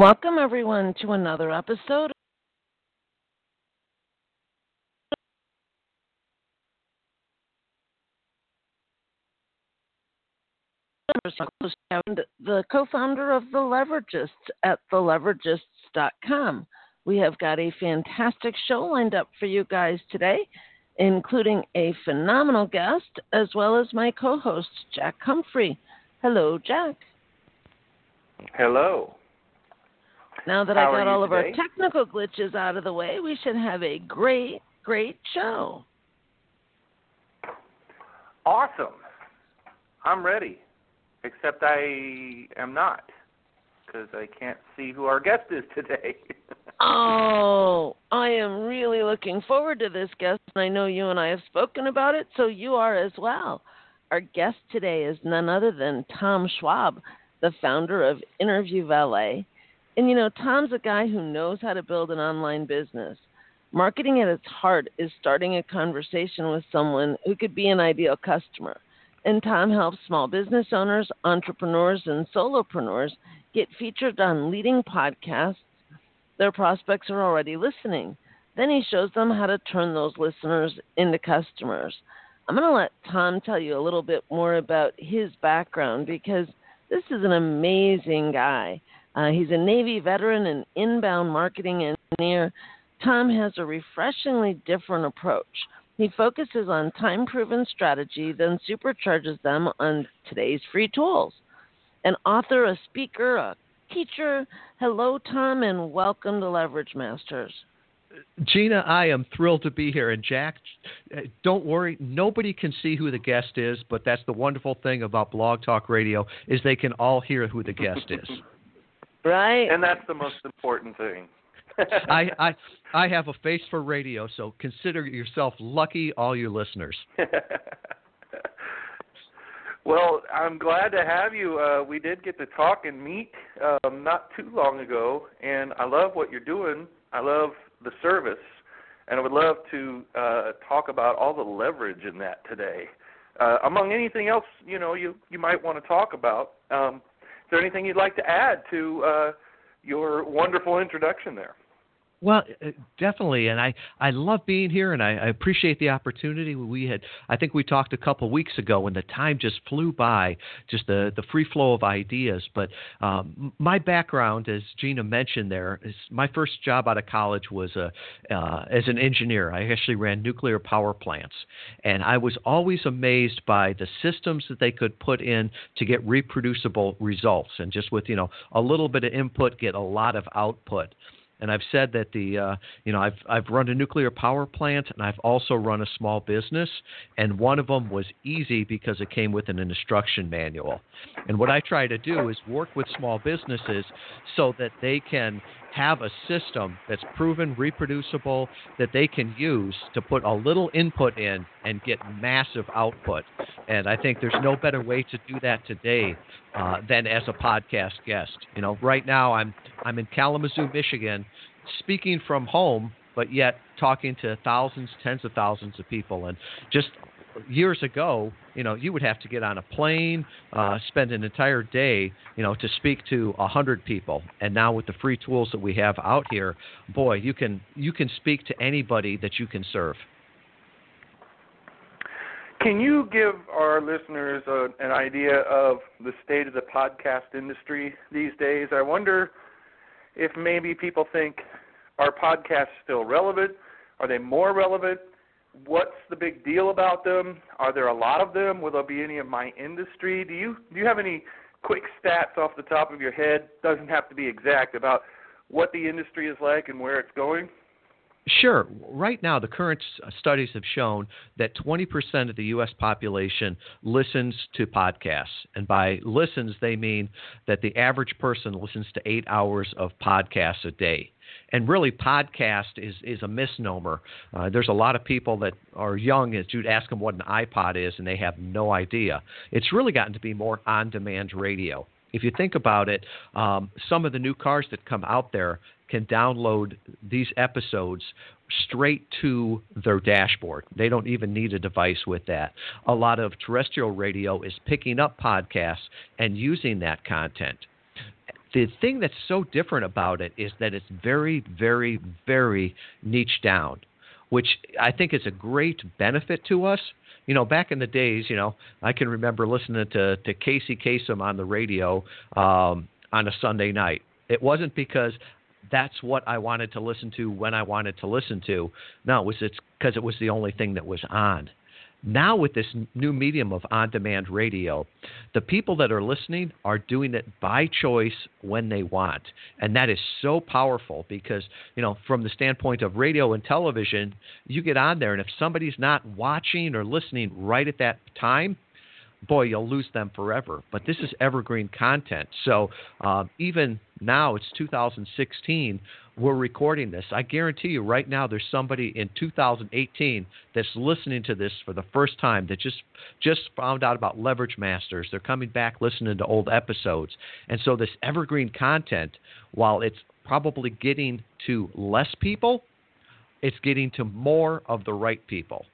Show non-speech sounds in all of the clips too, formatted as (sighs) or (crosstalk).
Welcome everyone to another episode. The co founder of The Leveragists at theleveragists.com. We have got a fantastic show lined up for you guys today, including a phenomenal guest as well as my co host, Jack Humphrey. Hello, Jack. Hello. Now that How I got all of our technical glitches out of the way, we should have a great, great show. Awesome. I'm ready. Except I am not because I can't see who our guest is today. (laughs) Oh, I am really looking forward to this guest, and I know you and I have spoken about it, so you are as well. Our guest today is none other than Tom Schwab, the founder of Interview Valet. And you know, Tom's a guy who knows how to build an online business. Marketing at its heart is starting a conversation with someone who could be an ideal customer. And Tom helps small business owners, entrepreneurs, and solopreneurs get featured on leading podcasts. Their prospects are already listening. Then he shows them how to turn those listeners into customers. I'm going to let Tom tell you a little bit more about his background because this is an amazing guy. Uh, he's a Navy veteran and inbound marketing engineer. Tom has a refreshingly different approach. He focuses on time proven strategy, then supercharges them on today's free tools. An author, a speaker, a teacher. Hello, Tom, and welcome to Leverage Masters. Gina, I am thrilled to be here. And Jack, uh, don't worry, nobody can see who the guest is, but that's the wonderful thing about Blog Talk Radio is they can all hear who the guest is. Right? and that's the most important thing. (laughs) I, I I have a face for radio, so consider yourself lucky, all you listeners. (laughs) well, I'm glad to have you. Uh, we did get to talk and meet um, not too long ago, and I love what you're doing. I love the service, and I would love to uh, talk about all the leverage in that today. Uh, among anything else, you know, you you might want to talk about. Um, is there anything you'd like to add to uh, your wonderful introduction there? Well, uh, definitely, and I, I love being here, and I, I appreciate the opportunity. We had, I think we talked a couple weeks ago, and the time just flew by, just the the free flow of ideas. But um, my background, as Gina mentioned, there is my first job out of college was a, uh, as an engineer. I actually ran nuclear power plants, and I was always amazed by the systems that they could put in to get reproducible results, and just with you know a little bit of input, get a lot of output. And I've said that the uh, you know I've I've run a nuclear power plant and I've also run a small business and one of them was easy because it came with an instruction manual. And what I try to do is work with small businesses so that they can have a system that's proven reproducible that they can use to put a little input in and get massive output. And I think there's no better way to do that today uh, than as a podcast guest. You know, right now I'm I'm in Kalamazoo, Michigan, speaking from home, but yet talking to thousands, tens of thousands of people. And just years ago, you know, you would have to get on a plane, uh, spend an entire day, you know, to speak to a hundred people. And now with the free tools that we have out here, boy, you can you can speak to anybody that you can serve. Can you give our listeners uh, an idea of the state of the podcast industry these days? I wonder if maybe people think are podcasts still relevant? Are they more relevant? What's the big deal about them? Are there a lot of them? Will there be any of my industry? Do you do you have any quick stats off the top of your head? Doesn't have to be exact about what the industry is like and where it's going. Sure. Right now, the current uh, studies have shown that 20% of the U.S. population listens to podcasts. And by listens, they mean that the average person listens to eight hours of podcasts a day. And really, podcast is, is a misnomer. Uh, there's a lot of people that are young, as you'd ask them what an iPod is, and they have no idea. It's really gotten to be more on demand radio. If you think about it, um, some of the new cars that come out there can download these episodes straight to their dashboard. They don't even need a device with that. A lot of terrestrial radio is picking up podcasts and using that content. The thing that's so different about it is that it's very, very, very niche down, which I think is a great benefit to us you know, back in the days, you know, I can remember listening to to Casey Kasem on the radio um, on a Sunday night. It wasn't because that's what I wanted to listen to when I wanted to listen to. No, it was it's because it was the only thing that was on. Now, with this new medium of on demand radio, the people that are listening are doing it by choice when they want. And that is so powerful because, you know, from the standpoint of radio and television, you get on there, and if somebody's not watching or listening right at that time, boy, you'll lose them forever. But this is evergreen content. So uh, even now, it's 2016, we're recording this. I guarantee you, right now, there's somebody in 2018 that's listening to this for the first time that just just found out about Leverage Masters. They're coming back listening to old episodes, and so this evergreen content, while it's probably getting to less people, it's getting to more of the right people.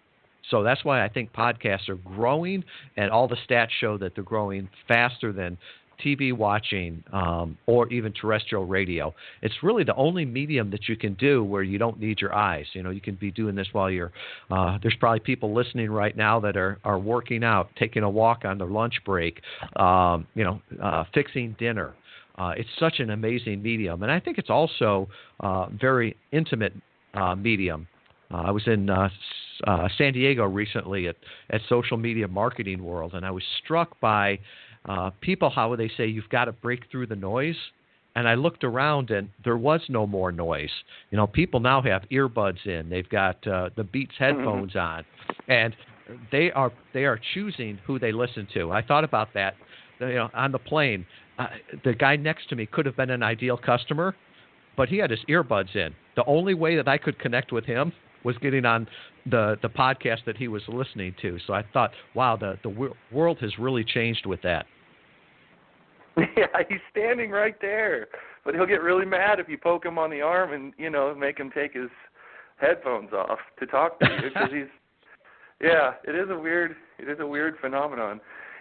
So that's why I think podcasts are growing, and all the stats show that they're growing faster than TV watching um, or even terrestrial radio. It's really the only medium that you can do where you don't need your eyes. You know, you can be doing this while you're. Uh, there's probably people listening right now that are are working out, taking a walk on their lunch break, um, you know, uh, fixing dinner. Uh, it's such an amazing medium, and I think it's also uh, very intimate uh, medium. Uh, I was in uh, uh, San Diego recently at, at Social Media Marketing World, and I was struck by uh, people how they say you've got to break through the noise. And I looked around, and there was no more noise. You know, people now have earbuds in. They've got uh, the Beats mm-hmm. headphones mm-hmm. on, and they are they are choosing who they listen to. I thought about that. You know, on the plane, uh, the guy next to me could have been an ideal customer, but he had his earbuds in. The only way that I could connect with him was getting on the the podcast that he was listening to. So I thought, wow, the the world has really changed with that. (laughs) Yeah, he's standing right there, but he'll get really mad if you poke him on the arm and you know make him take his headphones off to talk to you because he's. (laughs) Yeah, it is a weird it is a weird phenomenon,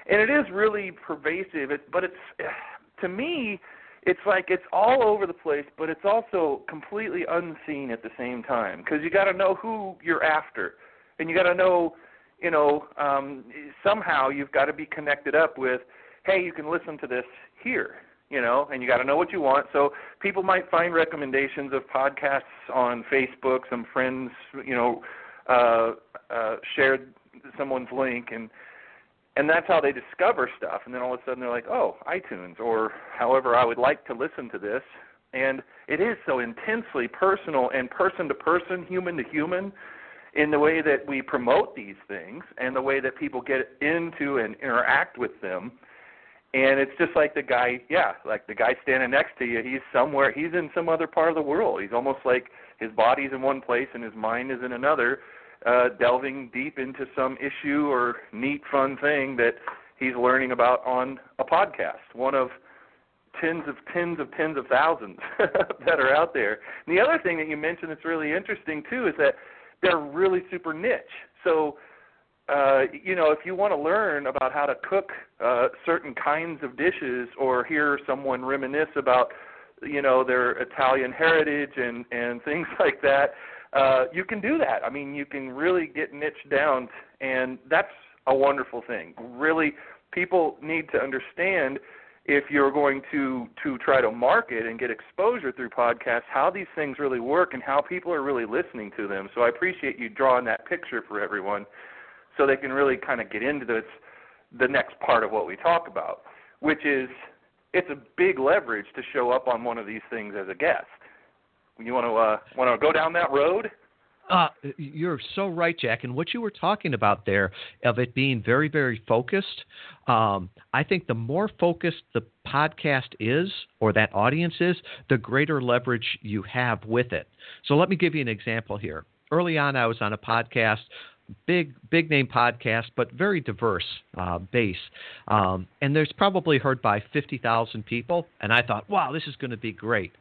and it is really pervasive. It, but it's (sighs) to me, it's like it's all over the place, but it's also completely unseen at the same time because you got to know who you're after, and you got to know, you know, um, somehow you've got to be connected up with hey, you can listen to this here, you know, and you got to know what you want. So people might find recommendations of podcasts on Facebook. Some friends, you know, uh, uh, shared someone's link, and and that's how they discover stuff. And then all of a sudden they're like, oh, iTunes, or however I would like to listen to this. And it is so intensely personal and person to person, human to human, in the way that we promote these things and the way that people get into and interact with them and it's just like the guy yeah like the guy standing next to you he's somewhere he's in some other part of the world. He's almost like his body's in one place and his mind is in another uh delving deep into some issue or neat fun thing that he's learning about on a podcast. One of tens of tens of tens of thousands (laughs) that are out there. And the other thing that you mentioned that's really interesting too is that they're really super niche. So uh, you know, if you want to learn about how to cook uh, certain kinds of dishes or hear someone reminisce about, you know, their Italian heritage and and (laughs) things like that, uh, you can do that. I mean, you can really get niched down, and that's a wonderful thing. Really, people need to understand if you're going to to try to market and get exposure through podcasts how these things really work and how people are really listening to them so i appreciate you drawing that picture for everyone so they can really kind of get into this the next part of what we talk about, which is it's a big leverage to show up on one of these things as a guest. You want to uh, want to go down that road? Uh, you're so right, Jack. And what you were talking about there, of it being very, very focused, um, I think the more focused the podcast is or that audience is, the greater leverage you have with it. So let me give you an example here. Early on, I was on a podcast big big name podcast, but very diverse uh, base. Um, and there's probably heard by 50,000 people. And I thought, wow, this is going to be great.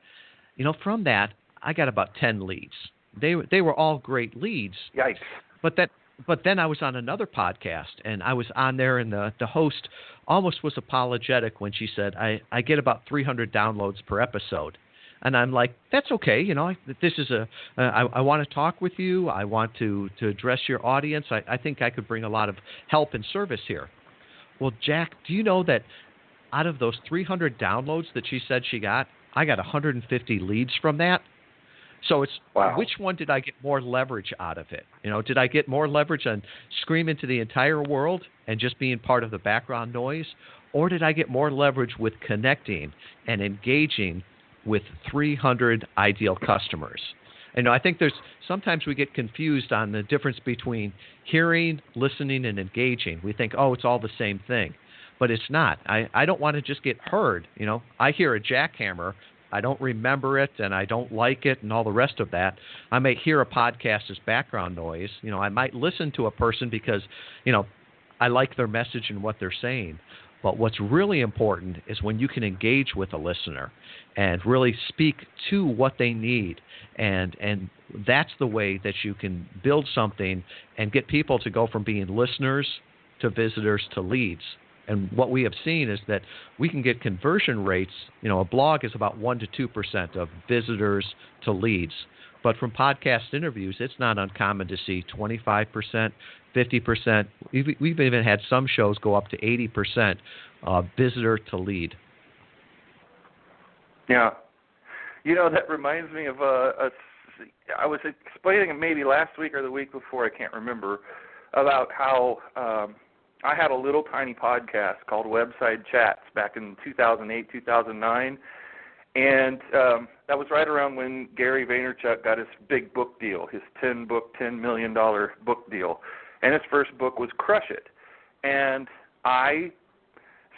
You know, from that, I got about 10 leads. They they were all great leads. Yikes! But that but then I was on another podcast and I was on there and the the host almost was apologetic when she said I I get about 300 downloads per episode. And I'm like, that's okay. You know, this is a. Uh, I, I want to talk with you. I want to to address your audience. I, I think I could bring a lot of help and service here. Well, Jack, do you know that out of those 300 downloads that she said she got, I got 150 leads from that. So it's wow. which one did I get more leverage out of it? You know, did I get more leverage on screaming to the entire world and just being part of the background noise, or did I get more leverage with connecting and engaging with 300 ideal customers? And I think there's sometimes we get confused on the difference between hearing, listening, and engaging. We think, oh, it's all the same thing but it's not. I, I don't want to just get heard. You know, I hear a jackhammer I don't remember it and I don't like it and all the rest of that. I may hear a podcast as background noise. You know, I might listen to a person because, you know, I like their message and what they're saying. But what's really important is when you can engage with a listener and really speak to what they need. And, and that's the way that you can build something and get people to go from being listeners to visitors to leads. And what we have seen is that we can get conversion rates. You know, a blog is about 1% to 2% of visitors to leads. But from podcast interviews, it's not uncommon to see 25%, 50%. We've, we've even had some shows go up to 80% uh, visitor to lead. Yeah. You know, that reminds me of a, a I was explaining maybe last week or the week before, I can't remember, about how um, I had a little tiny podcast called Website Chats back in 2008, 2009, and um, that was right around when Gary Vaynerchuk got his big book deal, his 10 book, 10 million dollar book deal, and his first book was Crush It, and I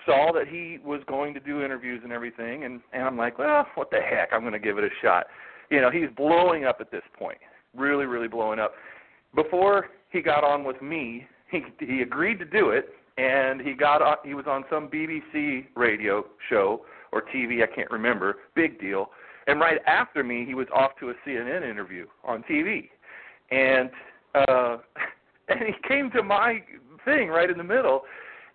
saw that he was going to do interviews and everything, and and I'm like, well, what the heck, I'm going to give it a shot. You know, he's blowing up at this point, really, really blowing up. Before he got on with me, he he agreed to do it, and he got on, he was on some BBC radio show or TV, I can't remember. Big deal. And right after me, he was off to a CNN interview on TV, and uh, (laughs) and he came to my thing right in the middle.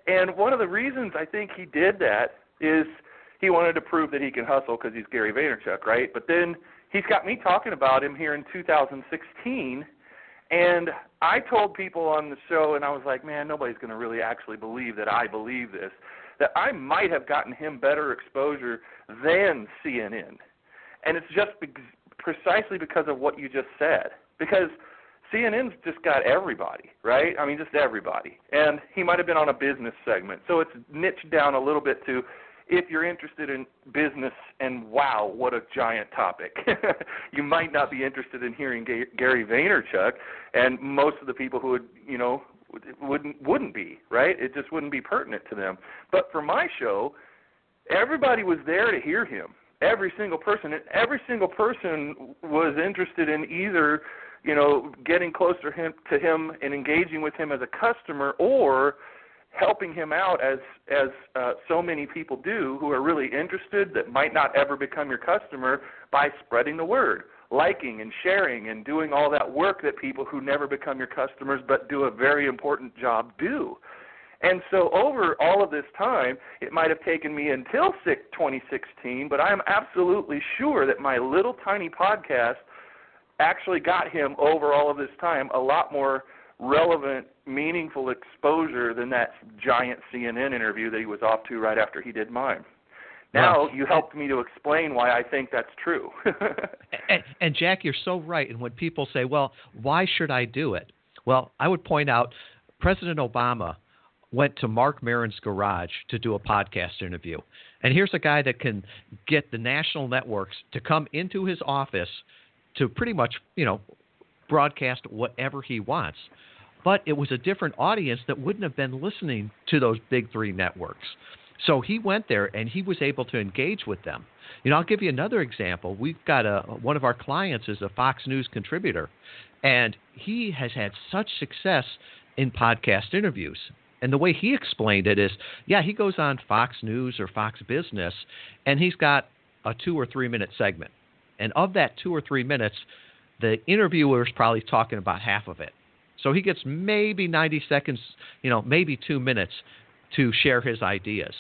And one of the reasons I think he did that is he wanted to prove that he can hustle because he's Gary Vaynerchuk, right? But then he's got me talking about him here in 2016 and I told people on the show, and I was like, man, nobody's going to really actually believe that I believe this, that I might have gotten him better exposure than CNN. And it's just be- precisely because of what you just said. Because CNN's just got everybody, right? I mean, just everybody. And he might have been on a business segment. So it's niched down a little bit to if you're interested in business and wow, what a giant topic. (laughs) you might not be interested in hearing Gary Vaynerchuk, and most of the people who would, you know, wouldn't wouldn't be right. It just wouldn't be pertinent to them. But for my show, everybody was there to hear him. Every single person, and every single person was interested in either, you know, getting closer him, to him and engaging with him as a customer, or helping him out as as uh, so many people do who are really interested that might not ever become your customer by spreading the word liking and sharing and doing all that work that people who never become your customers but do a very important job do. And so over all of this time it might have taken me until 2016 but i'm absolutely sure that my little tiny podcast actually got him over all of this time a lot more relevant, meaningful exposure than that giant CNN interview that he was off to right after he did mine. Now you helped me to explain why I think that's true. (laughs) and, and Jack, you're so right. And when people say, "Well, why should I do it?" Well, I would point out President Obama went to Marc Maron's garage to do a podcast interview. And here's a guy that can get the national networks to come into his office to pretty much, you know, broadcast whatever he wants. But it was a different audience that wouldn't have been listening to those big three networks. So he went there and he was able to engage with them. You know, I'll give you another example. We've got a one of our clients is a Fox News contributor, and he has had such success in podcast interviews. And the way he explained it is, yeah, he goes on Fox News or Fox Business, and he's got a two or three minute segment. And of that two or three minutes, the interviewer is probably talking about half of it. So he gets maybe 90 seconds, you know, maybe two minutes to share his ideas.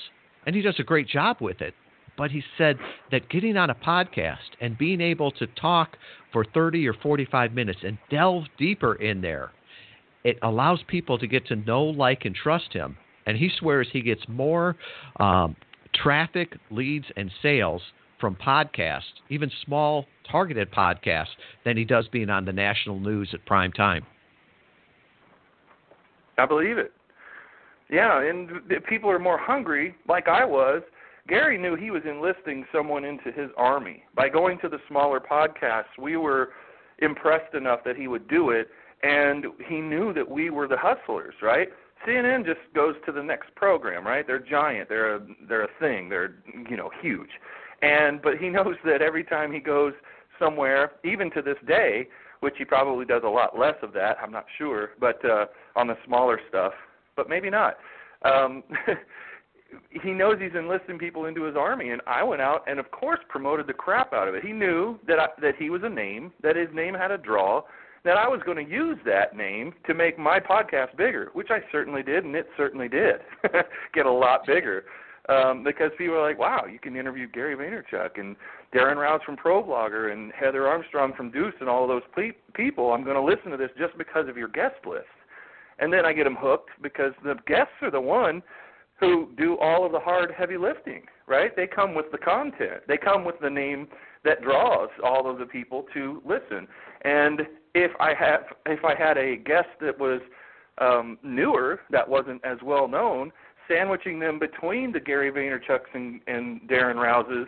And he does a great job with it. But he said that getting on a podcast and being able to talk for 30 or 45 minutes and delve deeper in there, it allows people to get to know, like, and trust him. And he swears he gets more um, traffic, leads, and sales from podcasts, even small targeted podcasts, than he does being on the national news at prime time. I believe it. Yeah, and people are more hungry, like I was. Gary knew he was enlisting someone into his army. By going to the smaller podcasts, we were impressed enough that he would do it, and he knew that we were the hustlers, right? CNN just goes to the next program, right? They're giant. They're a they're a thing. They're you know huge. And but he (laughs) knows that every time he goes somewhere, even to this day, which he probably does a lot less of that, I'm not sure, but uh on the smaller stuff, but maybe not. Um, (laughs) he knows he's enlisting people into his army, and I went out and, of course, promoted the crap out of it. He knew that I, that he was a name, that his name had a draw, that I was going to use that name to make my podcast bigger, which I certainly did, and it certainly did (laughs) get a lot bigger. Um, because people are like, wow, you can interview Gary Vaynerchuk and Darren Rowse from ProBlogger and Heather Armstrong from Dooce and all those pe- people. I'm going to listen to this just because of your guest list and then I get them hooked because the guests are the one who do all of the hard, heavy lifting. Right? They come with the content. They come with the name that draws all of the people to listen. And if I have, if I had a guest that was um, newer, that wasn't as well known, sandwiching them between the Gary Vaynerchuks and, and Darren Rowses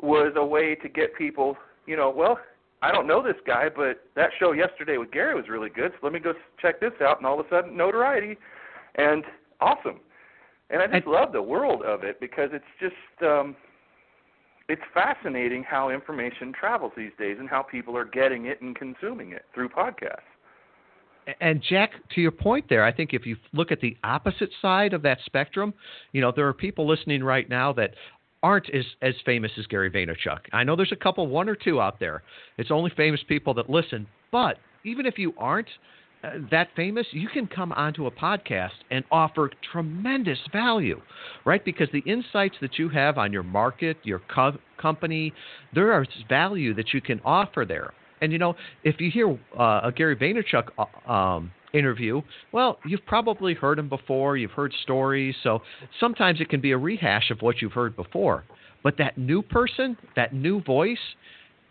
was a way to get people, you know, well, I don't know this guy, but that show yesterday with Gary was really good. So let me go check this out, and all of a sudden, notoriety, and awesome. And I just I, love the world of it because it's just um, it's fascinating how information travels these days and how people are getting it and consuming it through podcasts. And Jack, to your point there, I think if you look at the opposite side of that spectrum, you know, there are people listening right now that aren't as, as famous as Gary Vaynerchuk. I know there's a couple, one or two out there. It's only famous people that listen. But even if you aren't uh, that famous, you can come onto a podcast and offer tremendous value, right? Because the insights that you have on your market, your co- company, there is value that you can offer there. And you know, if you hear uh, a Gary Vaynerchuk uh, um, interview, well, you've probably heard him before, you've heard stories, so sometimes it can be a rehash of what you've heard before. But that new person, that new voice,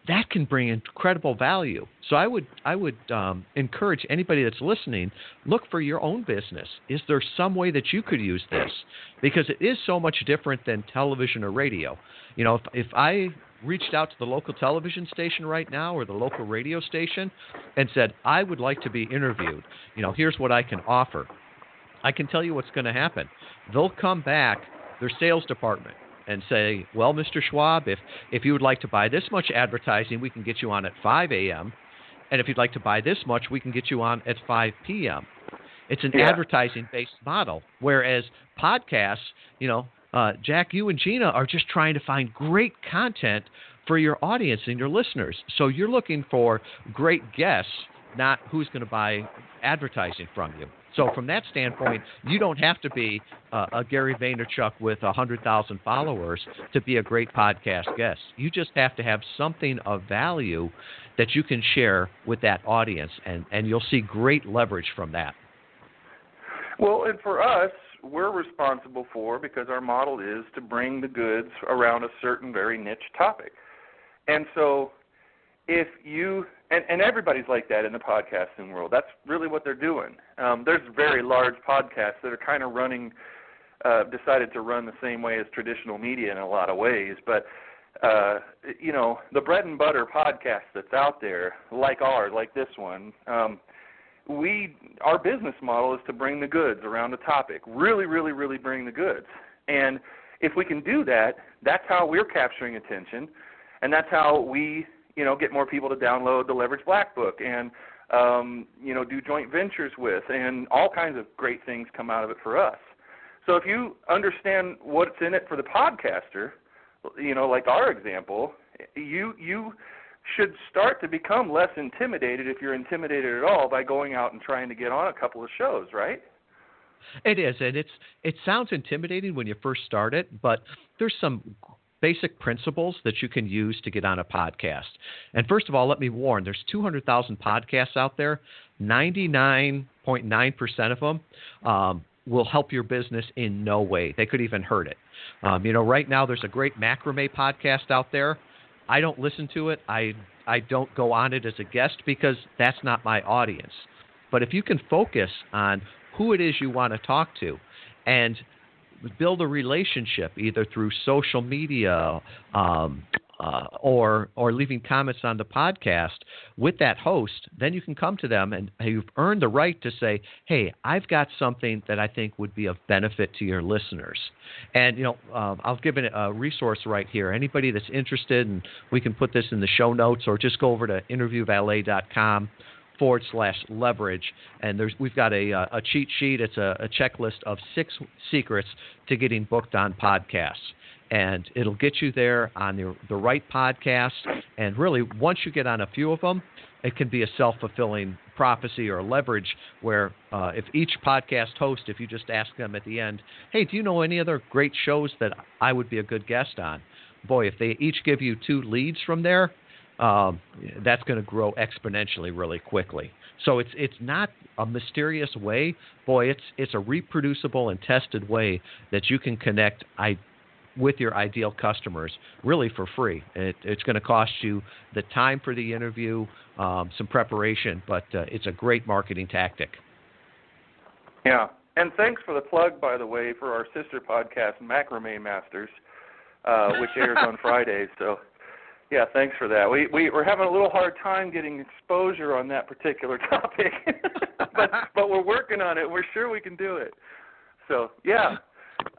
that can bring incredible value. So I would I would um, encourage anybody that's listening, look for your own business. Is there some way that you could use this? Because it is so much different than television or radio. You know, if, if I reached out to the local television station right now or the local radio station and said, I would like to be interviewed. You know, here's what I can offer. I can tell you what's going to happen. They'll come back, their sales department, and say, Well, Mr. Schwab, if, if you would like to buy this much advertising, we can get you on at 5 a.m. And if you'd like to buy this much, we can get you on at 5 p.m. It's an yeah. advertising based model. Whereas podcasts, you know, uh, Jack, you and Gina are just trying to find great content for your audience and your listeners. So you're looking for great guests, not who's going to buy advertising from you. So from that standpoint, you don't have to be uh, a Gary Vaynerchuk with a hundred thousand followers to be a great podcast guest. You just have to have something of value that you can share with that audience, and and you'll see great leverage from that. Well, and for us, we're responsible for because our model is to bring the goods around a certain very niche topic. And so if you and, and everybody's like that in the podcasting world. That's really what they're doing. Um, there's very large podcasts that are kind of running, uh, decided to run the same way as traditional media in a lot of ways. But uh, you know, the bread and butter podcast that's out there, like ours, like this one, um, we our business model is to bring the goods around the topic. Really, really, really bring the goods. And if we can do that, that's how we're capturing attention, and that's how we, you know, get more people to download the Leverage Black Book and um, you know, do joint ventures with, and all kinds of great things come out of it for us. So if you understand what's in it for the podcaster, you know, like our example, you you should start to become less intimidated if you're intimidated at all by going out and trying to get on a couple of shows, right? It is, and it's it sounds intimidating when you first start it, but there's some basic principles that you can use to get on a podcast. And first of all, let me warn: there's 200,000 podcasts out there. 99.9% of them um, will help your business in no way. They could even hurt it. Um, you know, right now there's a great macrame podcast out there. I don't listen to it. I I don't go on it as a guest because that's not my audience. But if you can focus on who it is you want to talk to, and build a relationship either through social media, um, uh, or or leaving comments on the podcast with that host, then you can come to them and you've earned the right to say, "Hey, I've got something that I think would be of benefit to your listeners." And you know, um, I'll give a resource right here. Anybody that's interested, and we can put this in the show notes, or just go over to interviewvalet.com forward slash leverage. And there's we've got a, uh, a cheat sheet. It's a, a checklist of six secrets to getting booked on podcasts and it'll get you there on the, the right podcast. And really, once you get on a few of them, it can be a self fulfilling prophecy or leverage where uh, if each podcast host, if you just ask them at the end, hey, do you know any other great shows that I would be a good guest on? Boy, if they each give you two leads from there, um, that's going to grow exponentially really quickly. So it's it's not a mysterious way, boy. It's it's a reproducible and tested way that you can connect I, with your ideal customers really for free. It, it's going to cost you the time for the interview, um, some preparation, but uh, it's a great marketing tactic. Yeah, and thanks for the plug, by the way, for our sister podcast, Macrame Masters, uh, which airs on (laughs) Fridays. So, yeah, thanks for that. We, we we're having a little hard time getting exposure on that particular (laughs) topic, but but we're working on it. We're sure we can do it. So, yeah.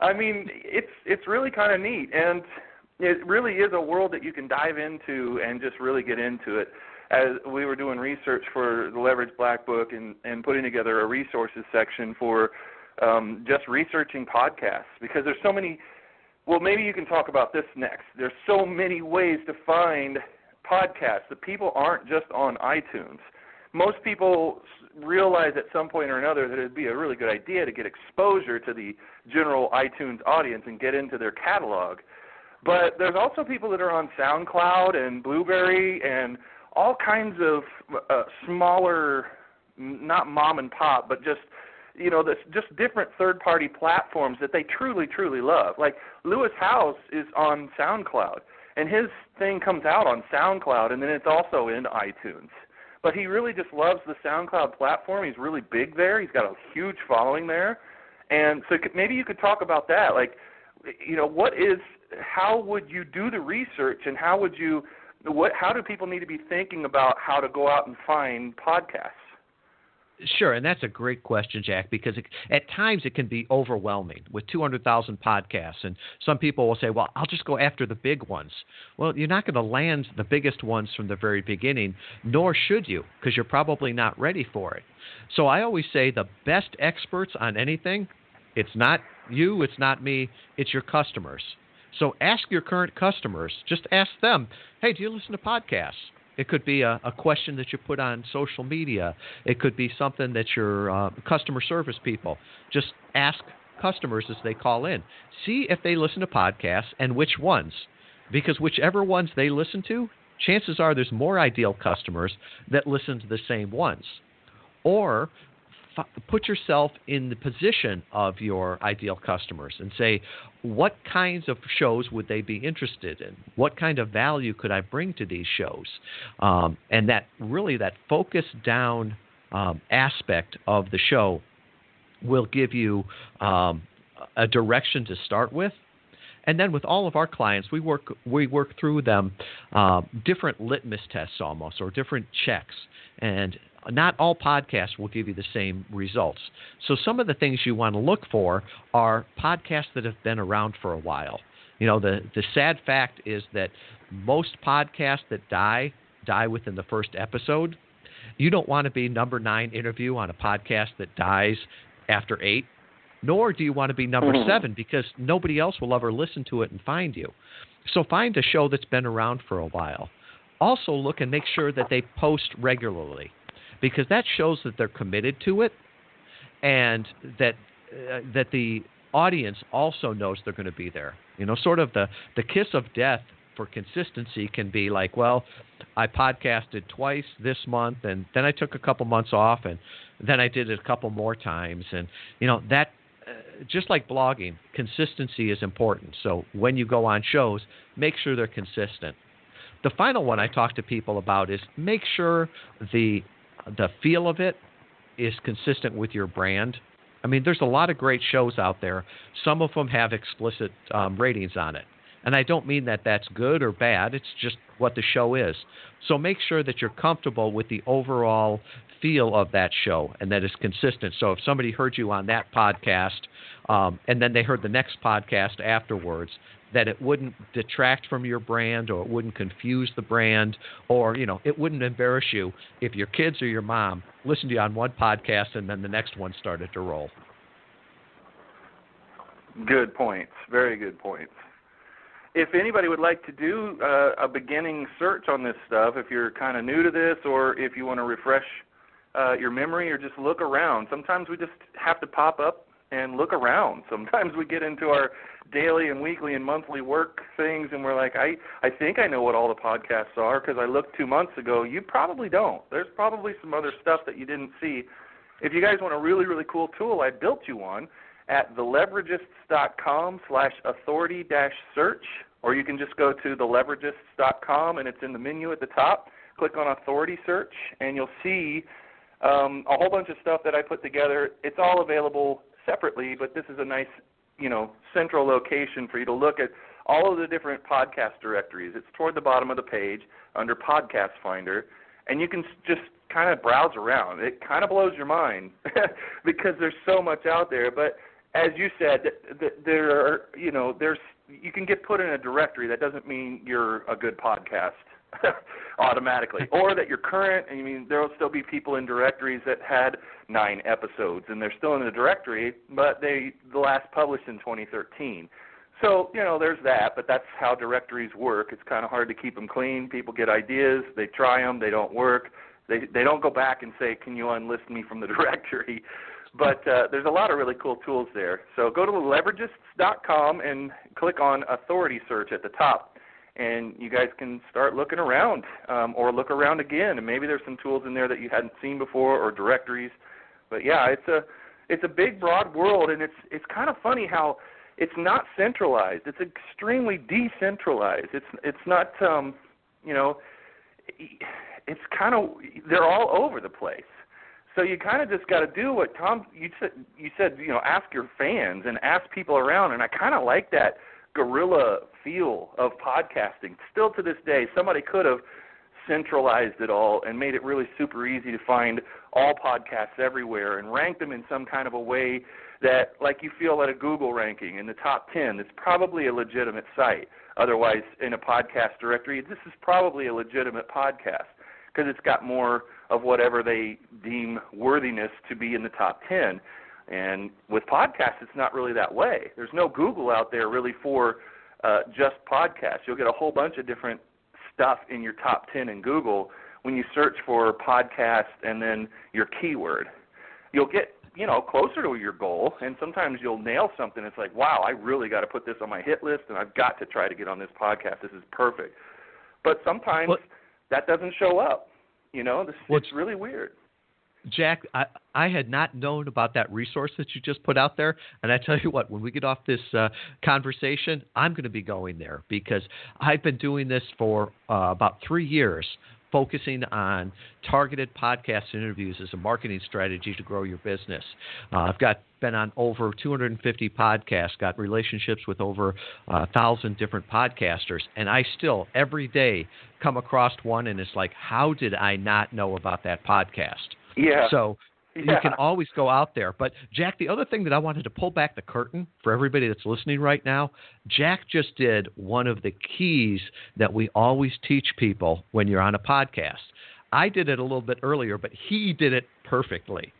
I mean, it's it's really kind of neat, and it really is a world that you can dive into and just really get into it. As we were doing research for the Leverage Black Book and and putting together a resources section for um, just researching podcasts because there's so many. Well, maybe you can talk about this next. There's so many ways to find podcasts that people aren't just on iTunes most people realize at some point or another that it'd be a really good idea to get exposure to the general iTunes audience and get into their catalog. But there's also people that are on SoundCloud and Blubrry and all kinds of uh, smaller, not mom and pop, but just you know, just different third-party platforms that they truly, truly love. Like Lewis Howes is on SoundCloud, and his thing comes out on SoundCloud, and then it's also in iTunes but he really just loves the SoundCloud platform. He's really big there. He's got a huge following there, and so maybe you could talk about that. Like, you know, what is how would you do the research, and how would you what how do people need to be thinking about how to go out and find podcasts? Sure, and that's a great question, Jack, because it, at times it can be overwhelming with 200,000 podcasts. And some people will say, well, I'll just go after the big ones. Well, you're not going to land the biggest ones from the very beginning, nor should you, because you're probably not ready for it. So I always say the best experts on anything, it's not you, it's not me, it's your customers. So ask your current customers, just ask them, hey, do you listen to podcasts? It could be a, a, question that you put on social media. It could be something that your uh, customer service people just ask customers as they call in. See if they listen to podcasts and which ones. Because whichever ones they listen to, chances are there's more ideal customers that listen to the same ones. Or put yourself in the position of your ideal customers and say, what kinds of shows would they be interested in? What kind of value could I bring to these shows? Um, and that really that focus down um, aspect of the show will give you um, a direction to start with. And then with all of our clients, we work we work through them uh, different litmus tests almost or different checks. And not all podcasts will give you the same results. So some of the things you want to look for are podcasts that have been around for a while. You know, the the sad fact is that most podcasts that die die within the first episode. You don't want to be number 9 interview on a podcast that dies after 8 nor do you want to be number mm-hmm. seven because nobody else will ever listen to it and find you. So find a show that's been around for a while. Also, look and make sure that they post regularly because that shows that they're committed to it and that uh, that the audience also knows they're going to be there. You know, sort of the the kiss of death for consistency can be like, well, I podcasted twice this month and then I took a couple months off and then I did it a couple more times and you know that just like blogging, consistency is important. So when you go on shows, make sure they're consistent. The final one I talk to people about is make sure the the feel of it is consistent with your brand. I mean, there's a lot of great shows out there. Some of them have explicit um, ratings on it. And I don't mean that that's good or bad, it's just what the show is. So make sure that you're comfortable with the overall feel of that show and that it's consistent. So if somebody heard you on that podcast um, and then they heard the next podcast afterwards, that it wouldn't detract from your brand or it wouldn't confuse the brand or you know it wouldn't embarrass you if your kids or your mom listened to you on one podcast and then the next one started to roll. Good points. Very good points if anybody would like to do uh, a beginning search on this stuff, if you're kind of new to this, or if you want to refresh uh, your memory, or just look around, sometimes we just have to pop up and look around. (laughs) Sometimes we get into our daily and weekly and monthly work things, and we're like, I I think I know what all the podcasts are because I looked two months ago. You probably don't. There's probably some other stuff that you didn't see. If you guys want a really really cool tool, I built you one at theleveragists.com slash authority dash search or you can just go to theleveragists.com and it's in the menu at the top. Click on Authority Search, and you'll see um, a whole bunch of stuff that I put together. It's all available separately, but this is a nice, you know, central location for you to look at all of the different podcast directories. It's toward the bottom of the page under Podcast Finder, and you can just kind of browse around. It kind of blows your mind (laughs) because there's so much out there, but as you said, there are you know there's you can get put in a directory. That doesn't mean you're a good podcast (laughs) automatically, or that you're current. I mean, there will still be people in directories that had nine episodes and they're still in the directory, but they the last published in 2013. So you know, there's that, but that's how directories work. It's kind of hard to keep them clean. People get ideas, they try them, they don't work. They they don't go back and say, "Can you unlist me from the (laughs) directory?" But uh, there's a lot of really cool tools there. So go to leveragists.com and click on Authority Search at the top, and you guys can start looking around um, or look around again. And maybe there's some tools in there that you hadn't seen before or directories. But yeah, it's a it's a big, broad world, and it's it's kind of funny how it's not centralized. It's extremely decentralized. It's it's not um, you know it's kind of they're all over the place. So you kind of just got to do what Tom you said. You said you know ask your fans and ask people around, and I kind of like that guerrilla feel of podcasting. Still to this day, somebody could have centralized it all and made it really super easy to find all podcasts everywhere and rank them in some kind of a way that like you feel at a Google ranking in the top 10 it's probably a legitimate site otherwise in a podcast directory this is probably a legitimate podcast because it's got more of whatever they deem worthiness to be in the top 10. And with podcasts, it's not really that way. There's no Google out there really for uh, just podcasts. You'll get a whole bunch of different stuff in your top 10 in Google when you search for podcast and then your keyword. You'll get you know closer to your goal and sometimes you'll nail something it's like wow i really got to put this on my hit list and i've got to try to get on this podcast this is perfect but sometimes that doesn't show up. You know, this, it's really weird. Jack, I, I had not known about that resource that you just put out there. And I tell you what, when we get off this uh, conversation, I'm going to be going there because I've been doing this for uh, about three years. focusing on targeted podcast interviews as a marketing strategy to grow your business. Uh, I've got been on over 250 podcasts, got relationships with over a uh, thousand different podcasters, and I still every day come across one, and it's like, how did I not know about that podcast? Yeah. So yeah. you can always go out there. But Jack, the other thing that I wanted to pull back the curtain for everybody that's listening right now, Jack just did one of the keys that we always teach people when you're on a podcast. I did it a little bit earlier, but he did it perfectly.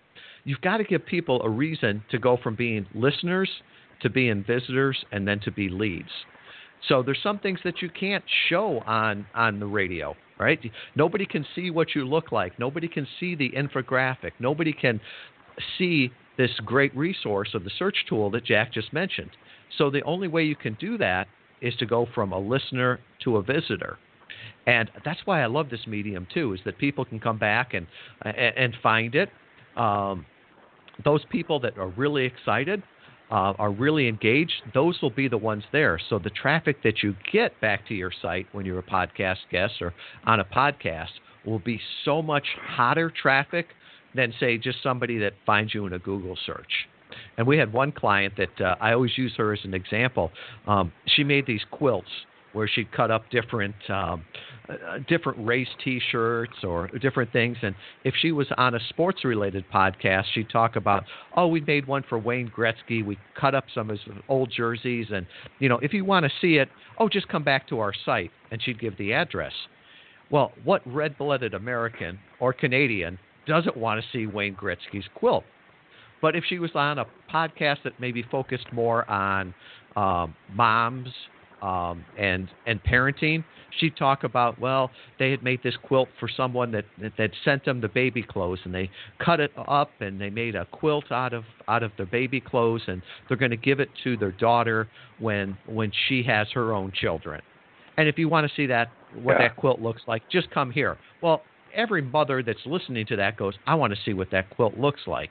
You've got to give people a reason to go from being listeners to being visitors and then to be leads. So there's some things that you can't show on on the radio right? Nobody can see what you look like. Nobody can see the infographic. Nobody can see this great resource of the search tool that Jack just mentioned. So the only way you can do that is to go from a listener to a visitor. And that's why I love this medium too, is that people can come back and and, find it. Um, those people that are really excited, uh, are really engaged, those will be the ones there. So the traffic that you get back to your site when you're a podcast guest or on a podcast will be so much hotter traffic than, say, just somebody that finds you in a Google search. And we had one client that uh, I always use her as an example. Um, she made these quilts where she'd cut up different um, uh, different race T-shirts or different things. And if she was on a sports-related podcast, she'd talk about, oh, we made one for Wayne Gretzky. We cut up some of his old jerseys, and you know, if you want to see it, oh, just come back to our site. And she'd give the address. Well, what red-blooded American or Canadian doesn't want to see Wayne Gretzky's quilt? But if she was on a podcast that maybe focused more on um, moms um, and and parenting, she'd talk about well they had made this quilt for someone that that sent them the baby clothes and they cut it up and they made a quilt out of out of their baby clothes and they're going to give it to their daughter when when she has her own children. And if you want to see that what yeah. that quilt looks like, just come here. Well, every mother that's listening to that goes, I want to see what that quilt looks like.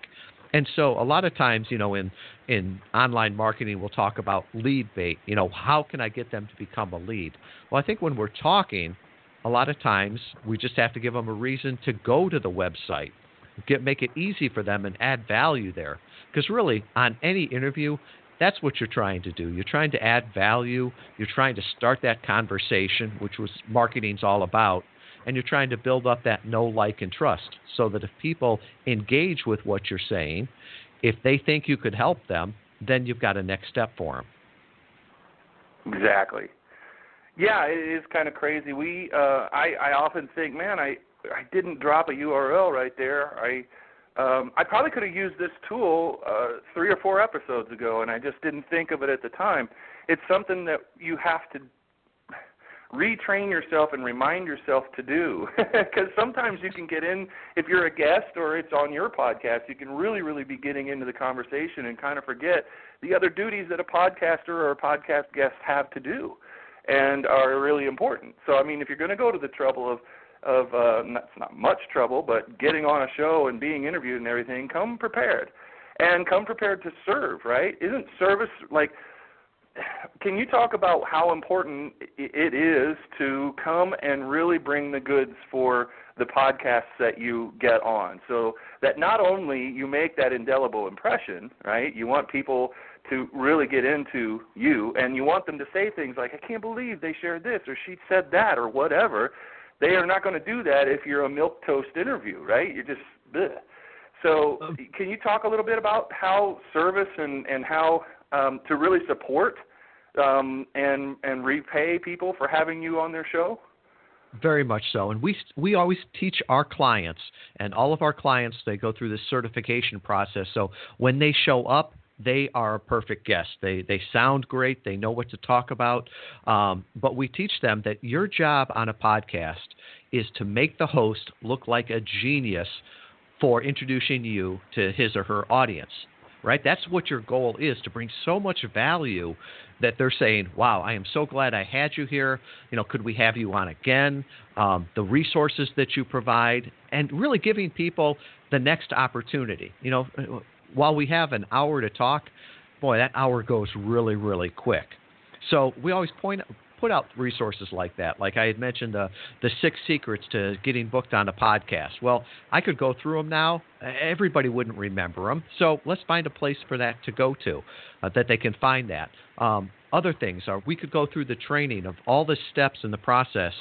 And so a lot of times, you know, in in online marketing, we'll talk about lead bait. You know, how can I get them to become a lead? Well, I think when we're talking, a lot of times we just have to give them a reason to go to the website, get make it easy for them and add value there. Because really, on any interview, that's what you're trying to do. You're trying to add value. You're trying to start that conversation, which was marketing's all about and you're trying to build up that know, like, and trust so that if people engage with what you're saying, if they think you could help them, then you've got a next step for them. Exactly. Yeah, it is kind of crazy. We, uh, I, I often think, man, I, I didn't drop a URL right there. I, um, I probably could have used this tool uh, three or four episodes ago, and I just didn't think of it at the time. It's something that you have to retrain yourself and remind yourself to do. (laughs) Because sometimes you can get in if you're a guest or it's on your podcast you can really really be getting into the conversation and kind of forget the other duties that a podcaster or a podcast guest have to do and are really important. So i mean if you're going to go to the trouble of of uh not, not much trouble but getting on a show and being interviewed and everything come prepared. And come prepared to serve right? Isn't service like can you talk about how important it is to come and really bring the goods for the podcasts that you get on? So that not only you make that indelible impression right? You want people to really get into you and you want them to say things like i can't believe they shared this or she said that or whatever. They are not going to do that if you're a milk toast interview right? You're just bleh. so um, can you talk a little bit about how service and and how um, to really support um, and and repay people for having you on their show? Very much so, and we we always teach our clients, and all of our clients they go through this certification process. So when they show up, they are a perfect guest. They they sound great. They know what to talk about. Um, but we teach them that your job on a podcast is to make the host look like a genius for introducing you to his or her audience right? That's what your goal is to bring so much value that they're saying, "Wow, I am so glad I had you here. You know, could we have you on again?" Um, the resources that you provide, and really giving people the next opportunity. You know, while we have an hour to talk, boy, that hour goes really, really quick. So we always point put out resources like that. Like I had mentioned, the the six secrets to getting booked on a podcast. Well, I could go through them now. Everybody wouldn't remember them. So let's find a place for that to go to, uh, that they can find that. Um, other things are we could go through the training of all the steps in the process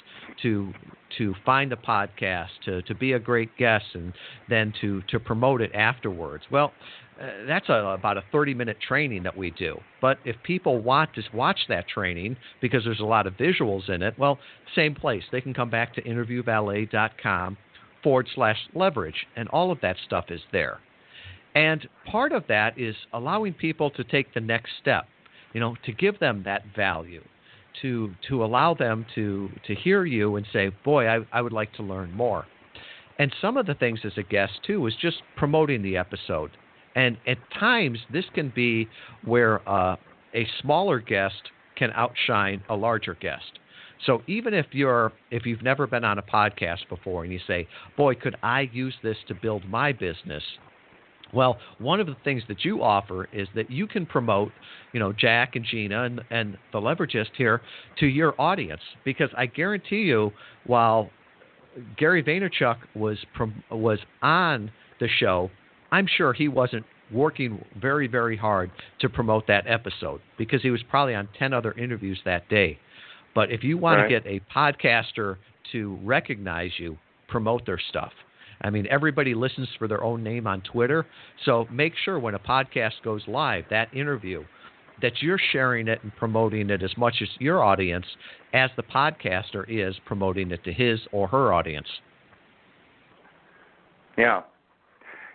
to to find a podcast, to to be a great guest, and then to to promote it afterwards. Well, uh, that's a, about a 30 minute training that we do. But if people want to watch that training because there's a lot of visuals in it, well, same place. They can come back to interviewvalet.com forward slash leverage, and all of that stuff is there. And part of that is allowing people to take the next step, you know, to give them that value, to to allow them to to hear you and say, boy, I, I would like to learn more. And some of the things as a guest too is just promoting the episode and at times, this can be where uh, a smaller guest can outshine a larger guest. So even if you're if you've never been on a podcast before and you say, "Boy, could I use this to build my business?" Well, one of the things that you offer is that you can promote, you know, Jack and Gina and, and the Leveragist here to your audience because I guarantee you, while Gary Vaynerchuk was was on the show, I'm sure he wasn't working very, very hard to promote that episode because he was probably on 10 other interviews that day. But if you want right. to get a podcaster to recognize you, promote their stuff. I mean, everybody listens for their own name on Twitter. So make sure when a podcast goes live, that interview, that you're sharing it and promoting it as much as your audience as the podcaster is promoting it to his or her audience. Yeah,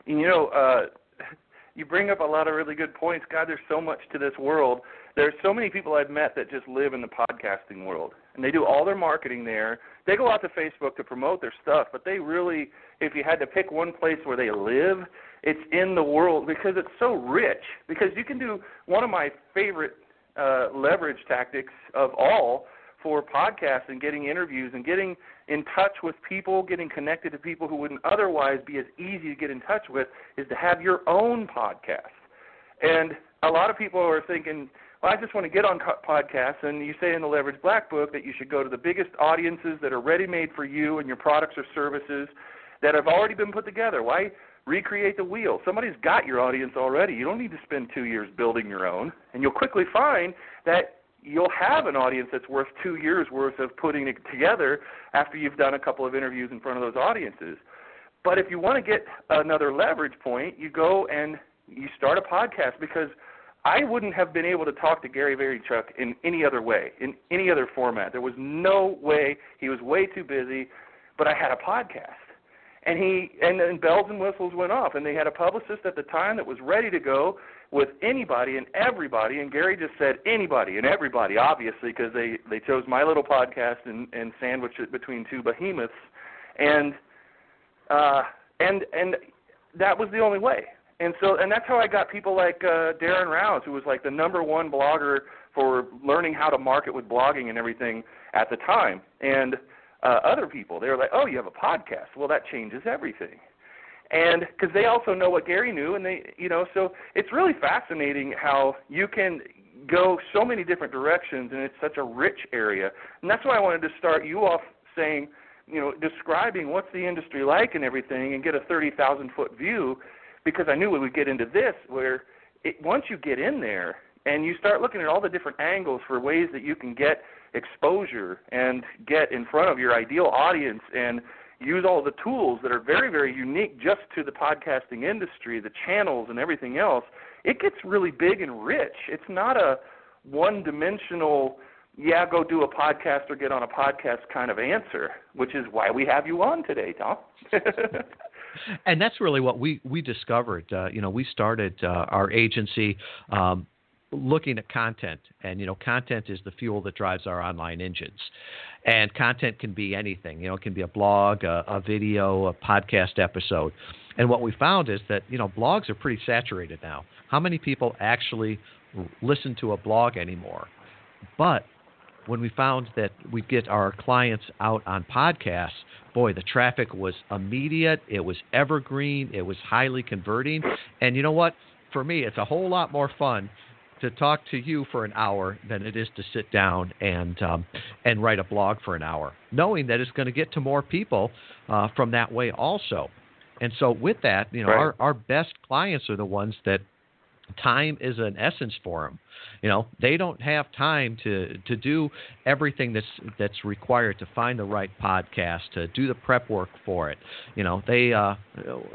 you know, uh, (laughs) you bring up a lot of really good points. God, there's so much to this world. There's so many people I've met that just live in the podcasting world, and they do all their marketing there. They go out to Facebook to promote their stuff, but they really, if you had to pick one place where they live, it's in the world because it's so rich. Because you can do one of my favorite uh, leverage tactics of all for podcasts and getting interviews and getting in touch with people, getting connected to people who wouldn't otherwise be as easy to get in touch with, is to have your own podcast. And a lot of people are thinking, well, I just want to get on podcasts. And you say in the Leverage Black Book that you should go to the biggest audiences that are ready made for you and your products or services that have already been put together. Why recreate the wheel? Somebody's got your audience already. You don't need to spend two years building your own. And you'll quickly find that you'll have an audience that's worth two years worth of putting it together after you've done a couple of interviews in front of those audiences. But if you want to get another leverage point, you go and you start a podcast because I wouldn't have been able to talk to Gary Vaynerchuk in any other way, in any other format. There was no way. He was way too busy, but I had a podcast. And he and then bells and whistles went off and they had a publicist at the time that was ready to go with anybody and everybody. And Gary just said anybody and everybody, obviously, because they they chose my little podcast and and sandwiched it between two behemoths, and uh, and and that was the only way. And so and that's how I got people like uh, Darren Rowse, who was like the number one blogger for learning how to market with blogging and everything at the time, and uh, other people. They were like, "Oh, you have a podcast? Well, that changes everything." And because they also know what Gary knew, and they, you know, so it's really fascinating how you can go so many different directions, and it's such a rich area, and that's why I wanted to start you off saying, you know, describing what's the industry like and everything, and get a thirty thousand foot view, because I knew we would get into this where it, once you get in there and you start looking at all the different angles for ways that you can get exposure and get in front of your ideal audience and use all the tools that are very, very unique just to the podcasting industry, the channels and everything else, it gets really big and rich. It's not a one dimensional, yeah, go do a podcast or get on a podcast kind of answer, which is why we have you on today, Tom. (laughs) and that's really what we we discovered. Uh, you know, we started uh, our agency um, looking at content, and you know, content is the fuel that drives our online engines. And content can be anything. You know, it can be a blog, a, a video, a podcast episode. And what we found is that you know, blogs are pretty saturated now. How many people actually listen to a blog anymore? But when we found that we'd get our clients out on podcasts, boy, the traffic was immediate, it was evergreen, it was highly converting. And you know what? For me, it's a whole lot more fun to talk to you for an hour than it is to sit down and um, and write a blog for an hour, knowing that it's going to get to more people uh, from that way also. And so with that, you know, Right. our our best clients are the ones that time is an essence for them. You know, they don't have time to to do everything that's that's required to find the right podcast, to do the prep work for it. You know, they uh,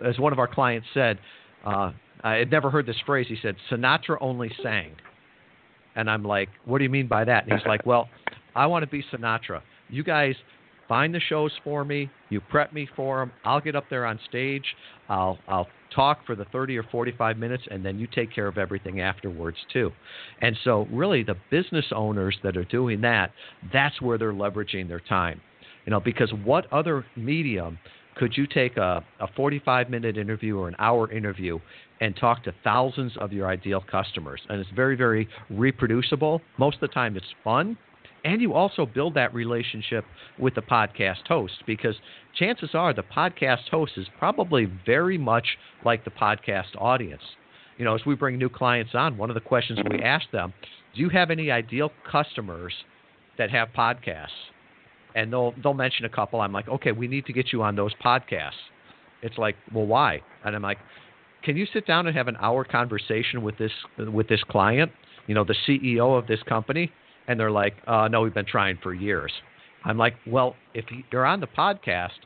as one of our clients said, uh, I had never heard this phrase. He said Sinatra only sang, and I'm like, what do you mean by that? And he's like, well, I want to be Sinatra. You guys find the shows for me. You prep me for them. I'll get up there on stage. I'll I'll talk for the 30 or 45 minutes, and then you take care of everything afterwards too. And so, really, the business owners that are doing that, that's where they're leveraging their time. You know, because what other medium could you take a, a 45 minute interview or an hour interview and talk to thousands of your ideal customers? And it's very, very reproducible. Most of the time, it's fun. And you also build that relationship with the podcast host because chances are the podcast host is probably very much like the podcast audience. You know, as we bring new clients on, one of the questions we ask them, do you have any ideal customers that have podcasts? And they'll they'll mention a couple. I'm like, okay, we need to get you on those podcasts. It's like, well, why? And I'm like, can you sit down and have an hour conversation with this with this client? You know, the CEO of this company, and they're like, uh, no, we've been trying for years. I'm like, well, if you're on the podcast,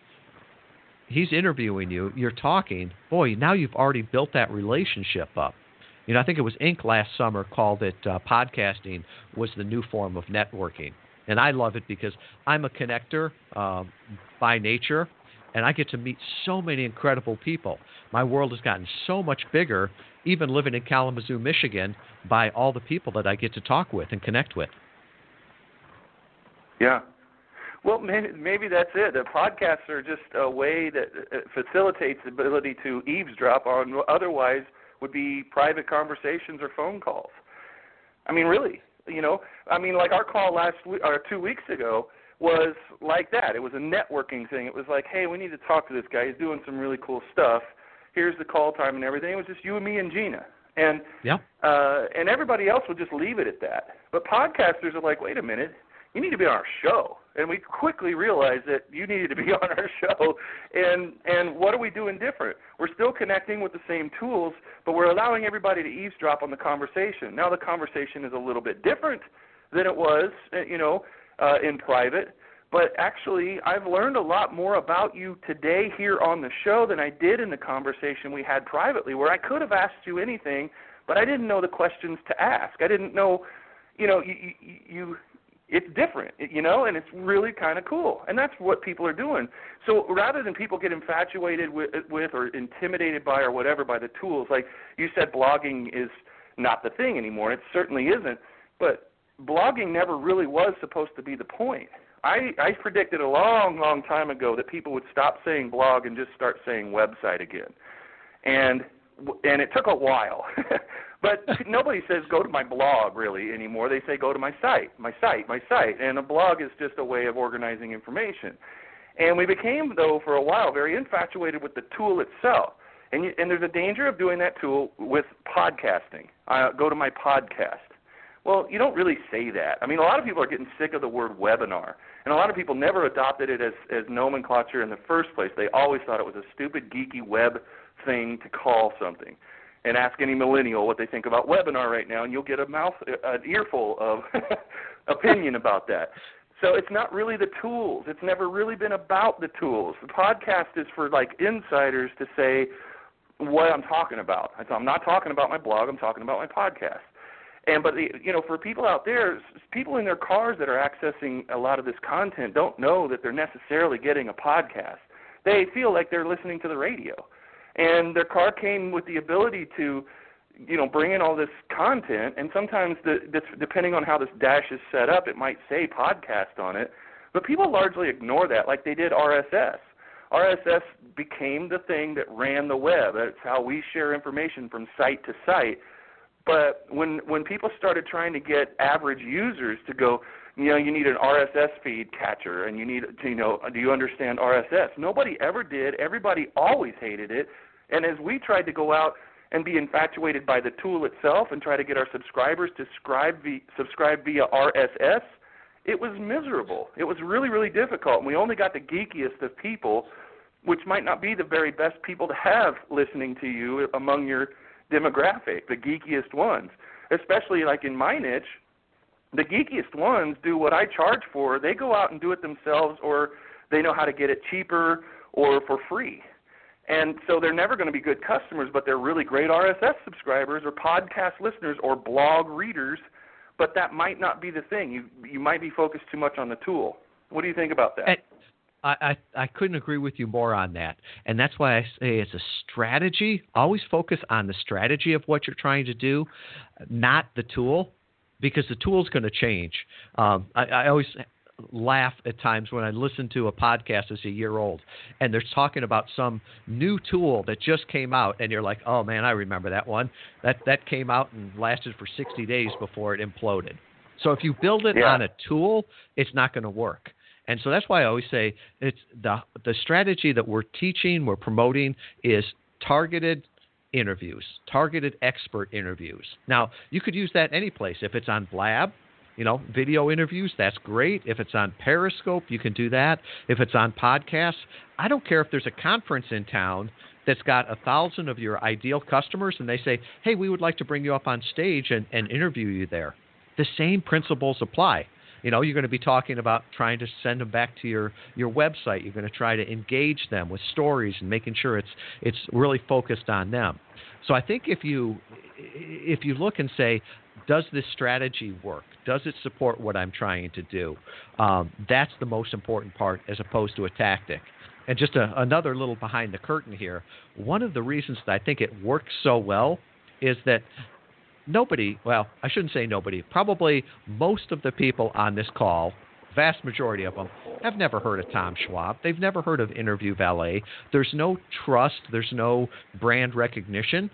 he's interviewing you, you're talking. Boy, now you've already built that relationship up. You know, I think it was Inc. last summer called it uh, podcasting was the new form of networking, and I love it because I'm a connector um, by nature, and I get to meet so many incredible people. My world has gotten so much bigger, even living in Kalamazoo, Michigan, by all the people that I get to talk with and connect with. Yeah. Well, maybe, that's it. The podcasts are just a way that uh, facilitates the ability to eavesdrop on what otherwise would be private conversations or phone calls. I mean, really, you know, I mean, like our call last week or two weeks ago was like that. It was a networking thing. It was like, hey, we need to talk to this guy. He's doing some really cool stuff. Here's the call time and everything. It was just you and me and Gina. And Yeah. uh, and everybody else would just leave it at that. But podcasters are like, wait a minute, you need to be on our show. And we quickly realized that you needed to be (laughs) on our show. And and what are we doing different? We're still connecting with the same tools, but we're allowing everybody to eavesdrop on the conversation. Now the conversation is a little bit different than it was, uh, you know, uh, in private. But actually, I've learned a lot more about you today here on the show than I did in the conversation we had privately, where I could have asked you anything, but I didn't know the questions to ask. I didn't know, you know, you, you it's different, you know, and it's really kind of cool. And that's what people are doing. So rather than people get infatuated with, with or intimidated by or whatever by the tools, like you said, blogging is not the thing anymore. It certainly isn't. But blogging never really was supposed to be the point. I, I predicted a long, long time ago that people would stop saying blog and just start saying website again, and and it took a while. (laughs) but nobody says go to my blog really anymore. They say go to my site, my site, my site, and a blog is just a way of organizing information. And we became though for a while very infatuated with the tool itself. And you, and there's a danger of doing that tool with podcasting. Uh, go to my podcast. Well, you don't really say that. I mean, a lot of people are getting sick of the word webinar, and a lot of people never adopted it as as nomenclature in the first place. They always thought it was a stupid geeky web thing to call something. And ask any millennial what they think about webinar right now, and you'll get a mouth an earful of (laughs) opinion about that. So it's not really the tools. It's never really been about the tools. The podcast is for like insiders to say what I'm talking about. So I'm not talking about my blog. I'm talking about my podcast. And but the, you know, for people out there, people in their cars that are accessing a lot of this content don't know that they're necessarily getting a podcast. They feel like they're listening to the radio, and their car came with the ability to, you know, bring in all this content. And sometimes, the, this, depending on how this dash is set up, it might say podcast on it. But people largely ignore that, like they did RSS. RSS became the thing that ran the web. That's how we share information from site to site. But when when people started trying to get average users to go, you know, you need an RSS feed catcher, and you need to, you know, do you understand RSS? Nobody ever did. Everybody always hated it. And as we tried to go out and be infatuated by the tool itself and try to get our subscribers to subscribe via, subscribe via RSS, it was miserable. It was really, really difficult. And we only got the geekiest of people, which might not be the very best people to have listening to you among your demographic, the geekiest ones. Especially like in my niche, the geekiest ones do what I charge for. They go out and do it themselves, or they know how to get it cheaper or for free. And so they're never going to be good customers, but they're really great RSS subscribers or podcast listeners or blog readers. But that might not be the thing. You you might be focused too much on the tool. What do you think about that? I, I I couldn't agree with you more on that, and that's why I say it's a strategy. Always focus on the strategy of what you're trying to do, not the tool, because the tool is going to change. Um, I, I always laugh at times when I listen to a podcast that's a year old and they're talking about some new tool that just came out and you're like, "Oh man, I remember that one. That that came out and lasted for 60 days before it imploded." So if you build it yeah. on a tool, it's not going to work. And so that's why I always say it's the the strategy that we're teaching, we're promoting is targeted interviews, targeted expert interviews. Now, you could use that any place. If it's on Blab, you know, video interviews, that's great. If it's on Periscope, you can do that. If it's on podcasts, I don't care if there's a conference in town that's got a thousand of your ideal customers and they say, hey, we would like to bring you up on stage and, and interview you there. The same principles apply. You know, you're going to be talking about trying to send them back to your, your website. You're going to try to engage them with stories and making sure it's it's really focused on them. So I think if you if you look and say, does this strategy work? Does it support what I'm trying to do? Um, that's the most important part as opposed to a tactic. And just a, another little behind the curtain here one of the reasons that I think it works so well is that nobody, well, I shouldn't say nobody, probably most of the people on this call, vast majority of them, have never heard of Tom Schwab. They've never heard of Interview Valet. There's no trust, there's no brand recognition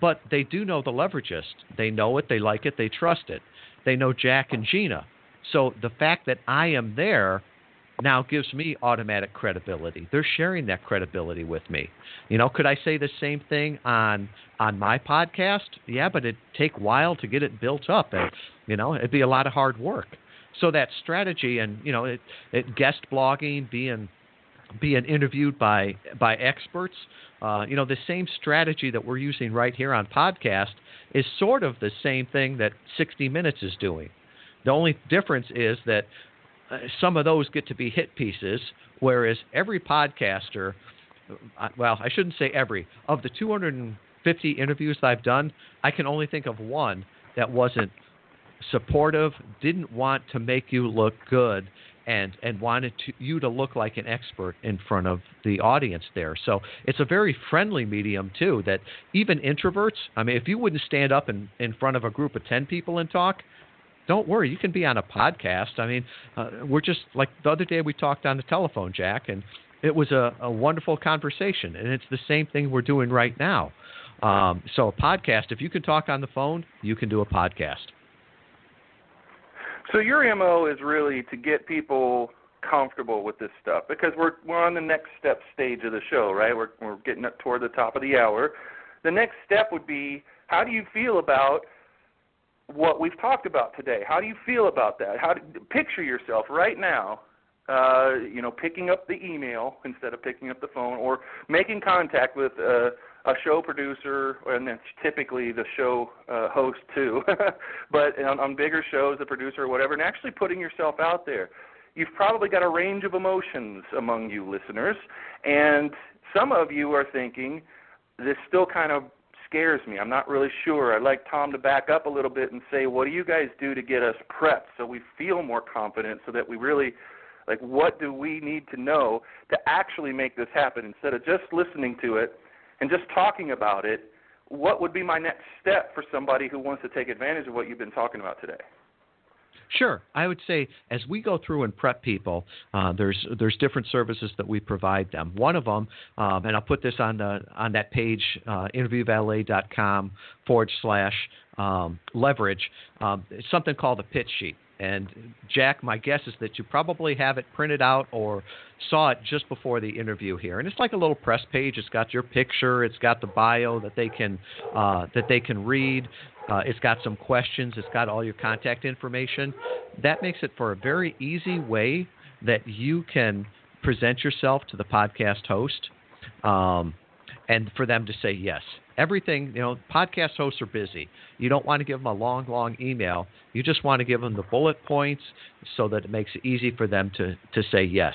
but they do know the Leveragist. They know it, they like it, they trust it. They know Jack and Gina. So the fact that I am there now gives me automatic credibility. They're sharing that credibility with me. You know, could I say the same thing on on my podcast? Yeah, but it'd take a while to get it built up and you know, it'd be a lot of hard work. So that strategy and, you know, it, it guest blogging, being being interviewed by by experts. Uh, you know, the same strategy that we're using right here on podcast is sort of the same thing that 60 Minutes is doing. The only difference is that some of those get to be hit pieces, whereas every podcaster, uh, well, I shouldn't say every, of the 250 interviews I've done, I can only think of one that wasn't supportive, didn't want to make you look good, and and wanted to, you to look like an expert in front of the audience there. So it's a very friendly medium too. That even introverts, I mean, if you wouldn't stand up in in front of a group of ten people and talk, don't worry, you can be on a podcast. I mean, uh, we're just like the other day we talked on the telephone, Jack, and it was a, a wonderful conversation, and it's the same thing we're doing right now. Um, so a podcast, if you can talk on the phone, you can do a podcast. So your MO is really to get people comfortable with this stuff because we're we're on the next step stage of the show, right? We're we're getting up toward the top of the hour. The next step would be how do you feel about what we've talked about today? How do you feel about that? How do, picture yourself right now uh, you know, picking up the email instead of picking up the phone, or making contact with uh, a show producer, and it's typically the show uh, host too. (laughs) but on, on bigger shows, the producer or whatever, and actually putting yourself out there. You've probably got a range of emotions among you listeners, and some of you are thinking, this still kind of scares me. I'm not really sure. I'd like Tom to back up a little bit and say, what do you guys do to get us prepped so we feel more confident so that we really like what do we need to know to actually make this happen instead of just listening to it and just talking about it, what would be my next step for somebody who wants to take advantage of what you've been talking about today? Sure, I would say as we go through and prep people, uh, there's there's different services that we provide them. One of them, um, and I'll put this on the on that page, uh, interviewvalet.com forward slash um, leverage. Um, it's something called a pitch sheet And Jack, my guess is that you probably have it printed out or saw it just before the interview here. And it's like a little press page. It's got your picture. It's got the bio that they can uh, that they can read. Uh, it's got some questions. It's got all your contact information. That makes it for a very easy way that you can present yourself to the podcast host, um, and for them to say yes everything, you know, podcast hosts are busy. You don't want to give them a long, long email. You just want to give them the bullet points so that it makes it easy for them to, to say yes.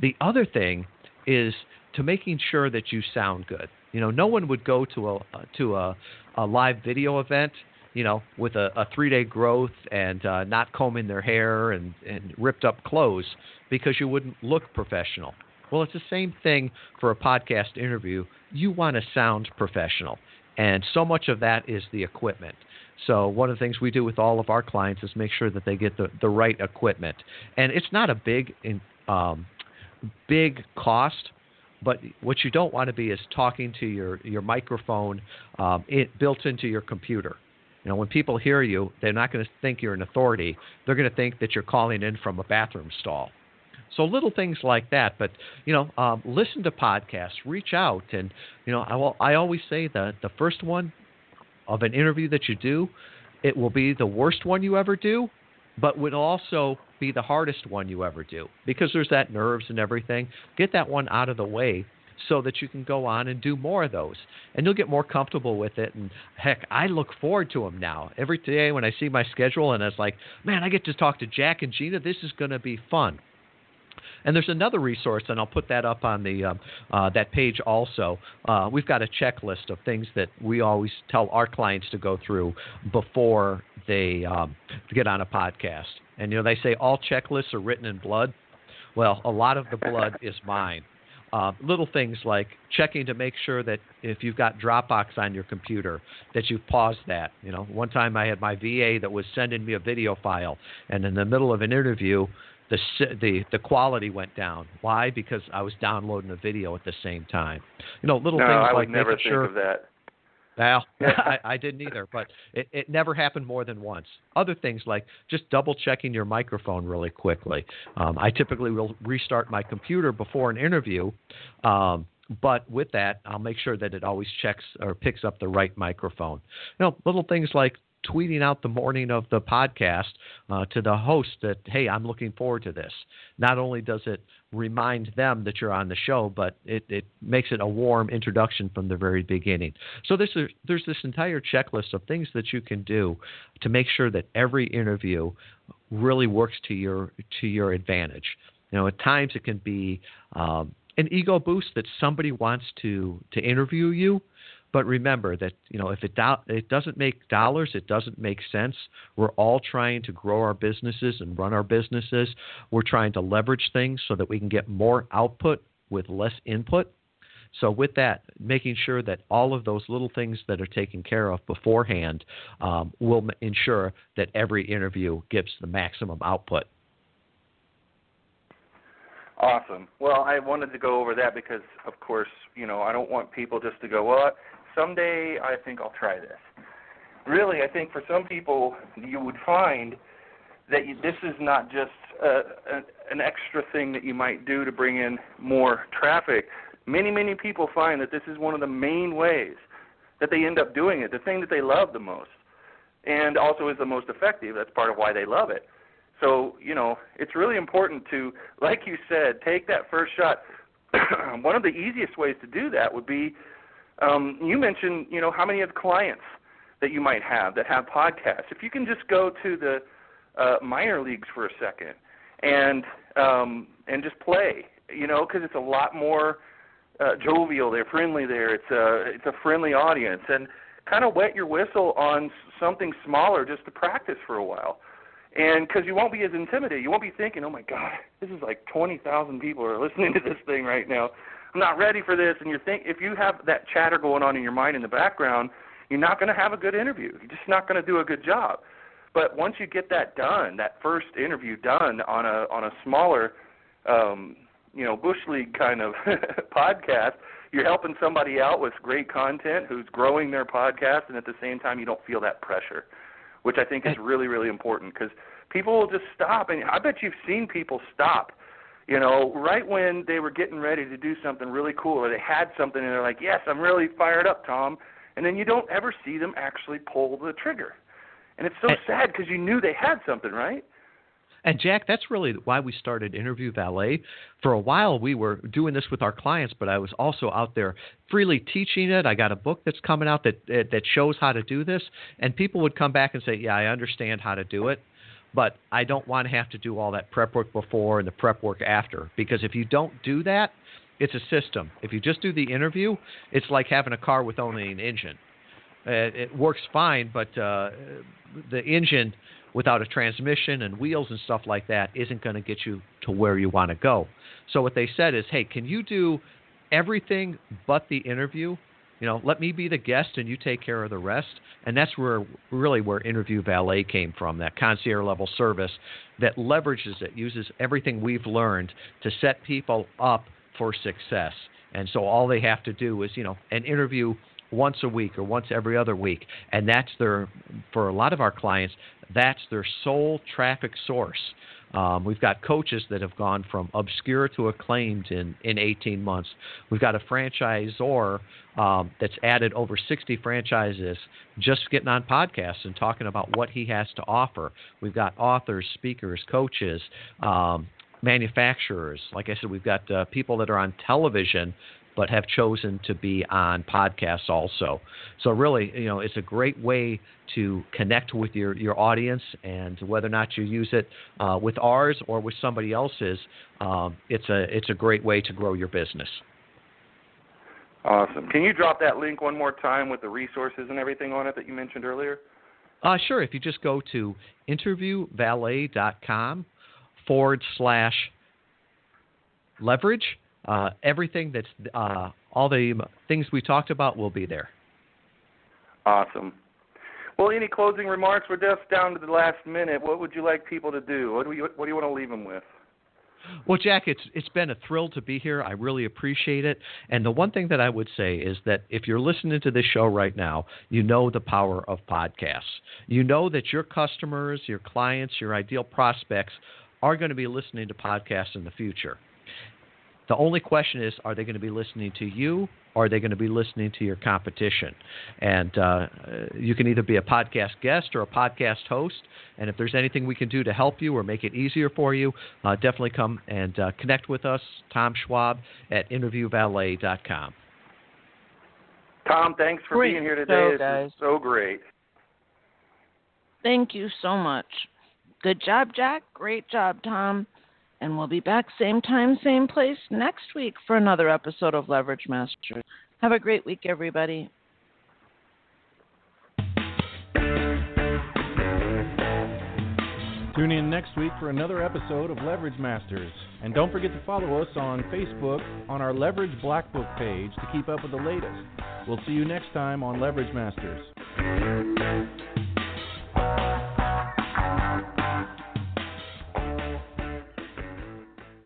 The other thing is to making sure that you sound good. You know, no one would go to a to a, a live video event, you know, with a, a three day growth and uh, not combing their hair and, and ripped up clothes because you wouldn't look professional. Well, it's the same thing for a podcast interview. You want to sound professional, and so much of that is the equipment. So one of the things we do with all of our clients is make sure that they get the, the right equipment, and it's not a big in, um, big cost. But what you don't want to be is talking to your your microphone um, it, built into your computer. You know, when people hear you, they're not going to think you're an authority. They're going to think that you're calling in from a bathroom stall. So little things like that. But you know, um, listen to podcasts, reach out, and you know, I will. I always say that the first one of an interview that you do, it will be the worst one you ever do, but will also be the hardest one you ever do because there's that nerves and everything. Get that one out of the way so that you can go on and do more of those. And you'll get more comfortable with it. And heck, I look forward to them now. Every day when I see my schedule and it's like, man, I get to talk to Jack and Gina. This is going to be fun. And there's another resource, and I'll put that up on the uh, uh, that page also. Uh, we've got a checklist of things that we always tell our clients to go through before they um, get on a podcast. And you know they say all checklists are written in blood. Well, a lot of the blood (laughs) is mine. Uh, little things like checking to make sure that if you've got Dropbox on your computer, that you've paused that. You know, one time I had my VA that was sending me a video file, and in the middle of an interview, the the the quality went down. Why? Because I was downloading a video at the same time. You know, little no, things I like would never making think sure. of that. Well, (laughs) (laughs) I, I didn't either, but it, it never happened more than once. Other things like just double checking your microphone really quickly. Um, I typically will restart my computer before an interview, um, but with that, I'll make sure that it always checks or picks up the right microphone. You know, little things like tweeting out the morning of the podcast uh, to the host that, hey, I'm looking forward to this. Not only does it remind them that you're on the show, but it, it makes it a warm introduction from the very beginning. So this is, there's this entire checklist of things that you can do to make sure that every interview really works to your to your advantage. You know, at times it can be um, an ego boost that somebody wants to to interview you but remember that you know if it do- it doesn't make dollars, it doesn't make sense. We're all trying to grow our businesses and run our businesses. We're trying to leverage things so that we can get more output with less input. So with that, making sure that all of those little things that are taken care of beforehand um, will ensure that every interview gives the maximum output. Awesome. Well, I wanted to go over that because, of course, you know, I don't want people just to go, well, someday I think I'll try this. Really, I think for some people, you would find that you, this is not just uh, a, a, an extra thing that you might do to bring in more traffic. Many, many people find that this is one of the main ways that they end up doing it, the thing that they love the most, and also is the most effective. That's part of why they love it. So, you know, it's really important to, like you said, take that first shot. (clears throat) one of the easiest ways to do that would be um, you mentioned, you know, how many of the clients that you might have that have podcasts. If you can just go to the uh, minor leagues for a second and um, and just play, you know, because it's a lot more uh, jovial. They're friendly there. It's a it's a friendly audience, and kind of wet your whistle on something smaller just to practice for a while. And because you won't be as intimidated, you won't be thinking, "Oh my God, this is like twenty thousand people are listening to this thing right now." I'm not ready for this, and you think if you have that chatter going on in your mind in the background, you're not going to have a good interview. You're just not going to do a good job. But once you get that done, that first interview done on a on a smaller, um, you know, bush league kind of (laughs) podcast, you're helping somebody out with great content who's growing their podcast, and at the same time, you don't feel that pressure, which I think is really really important because people will just stop, and I bet you've seen people stop. You know, right when they were getting ready to do something really cool, or they had something, and they're like, "Yes, I'm really fired up, Tom," and then you don't ever see them actually pull the trigger, and it's so sad because you knew they had something, right? And Jack, that's really why we started Interview Valet. For a while, we were doing this with our clients, but I was also out there freely teaching it. I got a book that's coming out that that shows how to do this, and people would come back and say, "Yeah, I understand how to do it." But I don't want to have to do all that prep work before and the prep work after. Because if you don't do that, it's a system. If you just do the interview, it's like having a car with only an engine. Uh, it works fine, but uh, the engine without a transmission and wheels and stuff like that isn't going to get you to where you want to go. So what they said is, hey, can you do everything but the interview? You know, let me be the guest and you take care of the rest. And that's where really where Interview Valet came from, that concierge level service that leverages it, uses everything we've learned to set people up for success. And so all they have to do is, you know, an interview once a week or once every other week. And that's their, for a lot of our clients, that's their sole traffic source. Um, we've got coaches that have gone from obscure to acclaimed in, in 18 months. We've got a franchisor um, that's added over 60 franchises just getting on podcasts and talking about what he has to offer. We've got authors, speakers, coaches, um, manufacturers. Like I said, we've got uh, people that are on television but have chosen to be on podcasts also. So really, you know, it's a great way to connect with your, your audience, and whether or not you use it uh, with ours or with somebody else's, um, it's a it's a great way to grow your business. Awesome. Can you drop that link one more time with the resources and everything on it that you mentioned earlier? Uh, sure. If you just go to interviewvalet.com forward slash leverage, uh, everything that's uh, all the things we talked about will be there. Awesome. Well, any closing remarks? We're just down to the last minute. What would you like people to do? What do you What do you want to leave them with? Well, Jack, it's it's been a thrill to be here. I really appreciate it. And the one thing that I would say is that if you're listening to this show right now, you know the power of podcasts. You know that your customers, your clients, your ideal prospects are going to be listening to podcasts in the future. The only question is, are they going to be listening to you or are they going to be listening to your competition? And uh, you can either be a podcast guest or a podcast host. And if there's anything we can do to help you or make it easier for you, uh, definitely come and uh, connect with us, Tom Schwab at interviewvalet.com. Tom, thanks for great being here today. Show, guys. so great. Thank you so much. Good job, Jack. Great job, Tom. And we'll be back same time, same place next week for another episode of Leverage Masters. Have a great week, everybody. Tune in next week for another episode of Leverage Masters. And don't forget to follow us on Facebook on our Leverage Black Book page to keep up with the latest. We'll see you next time on Leverage Masters.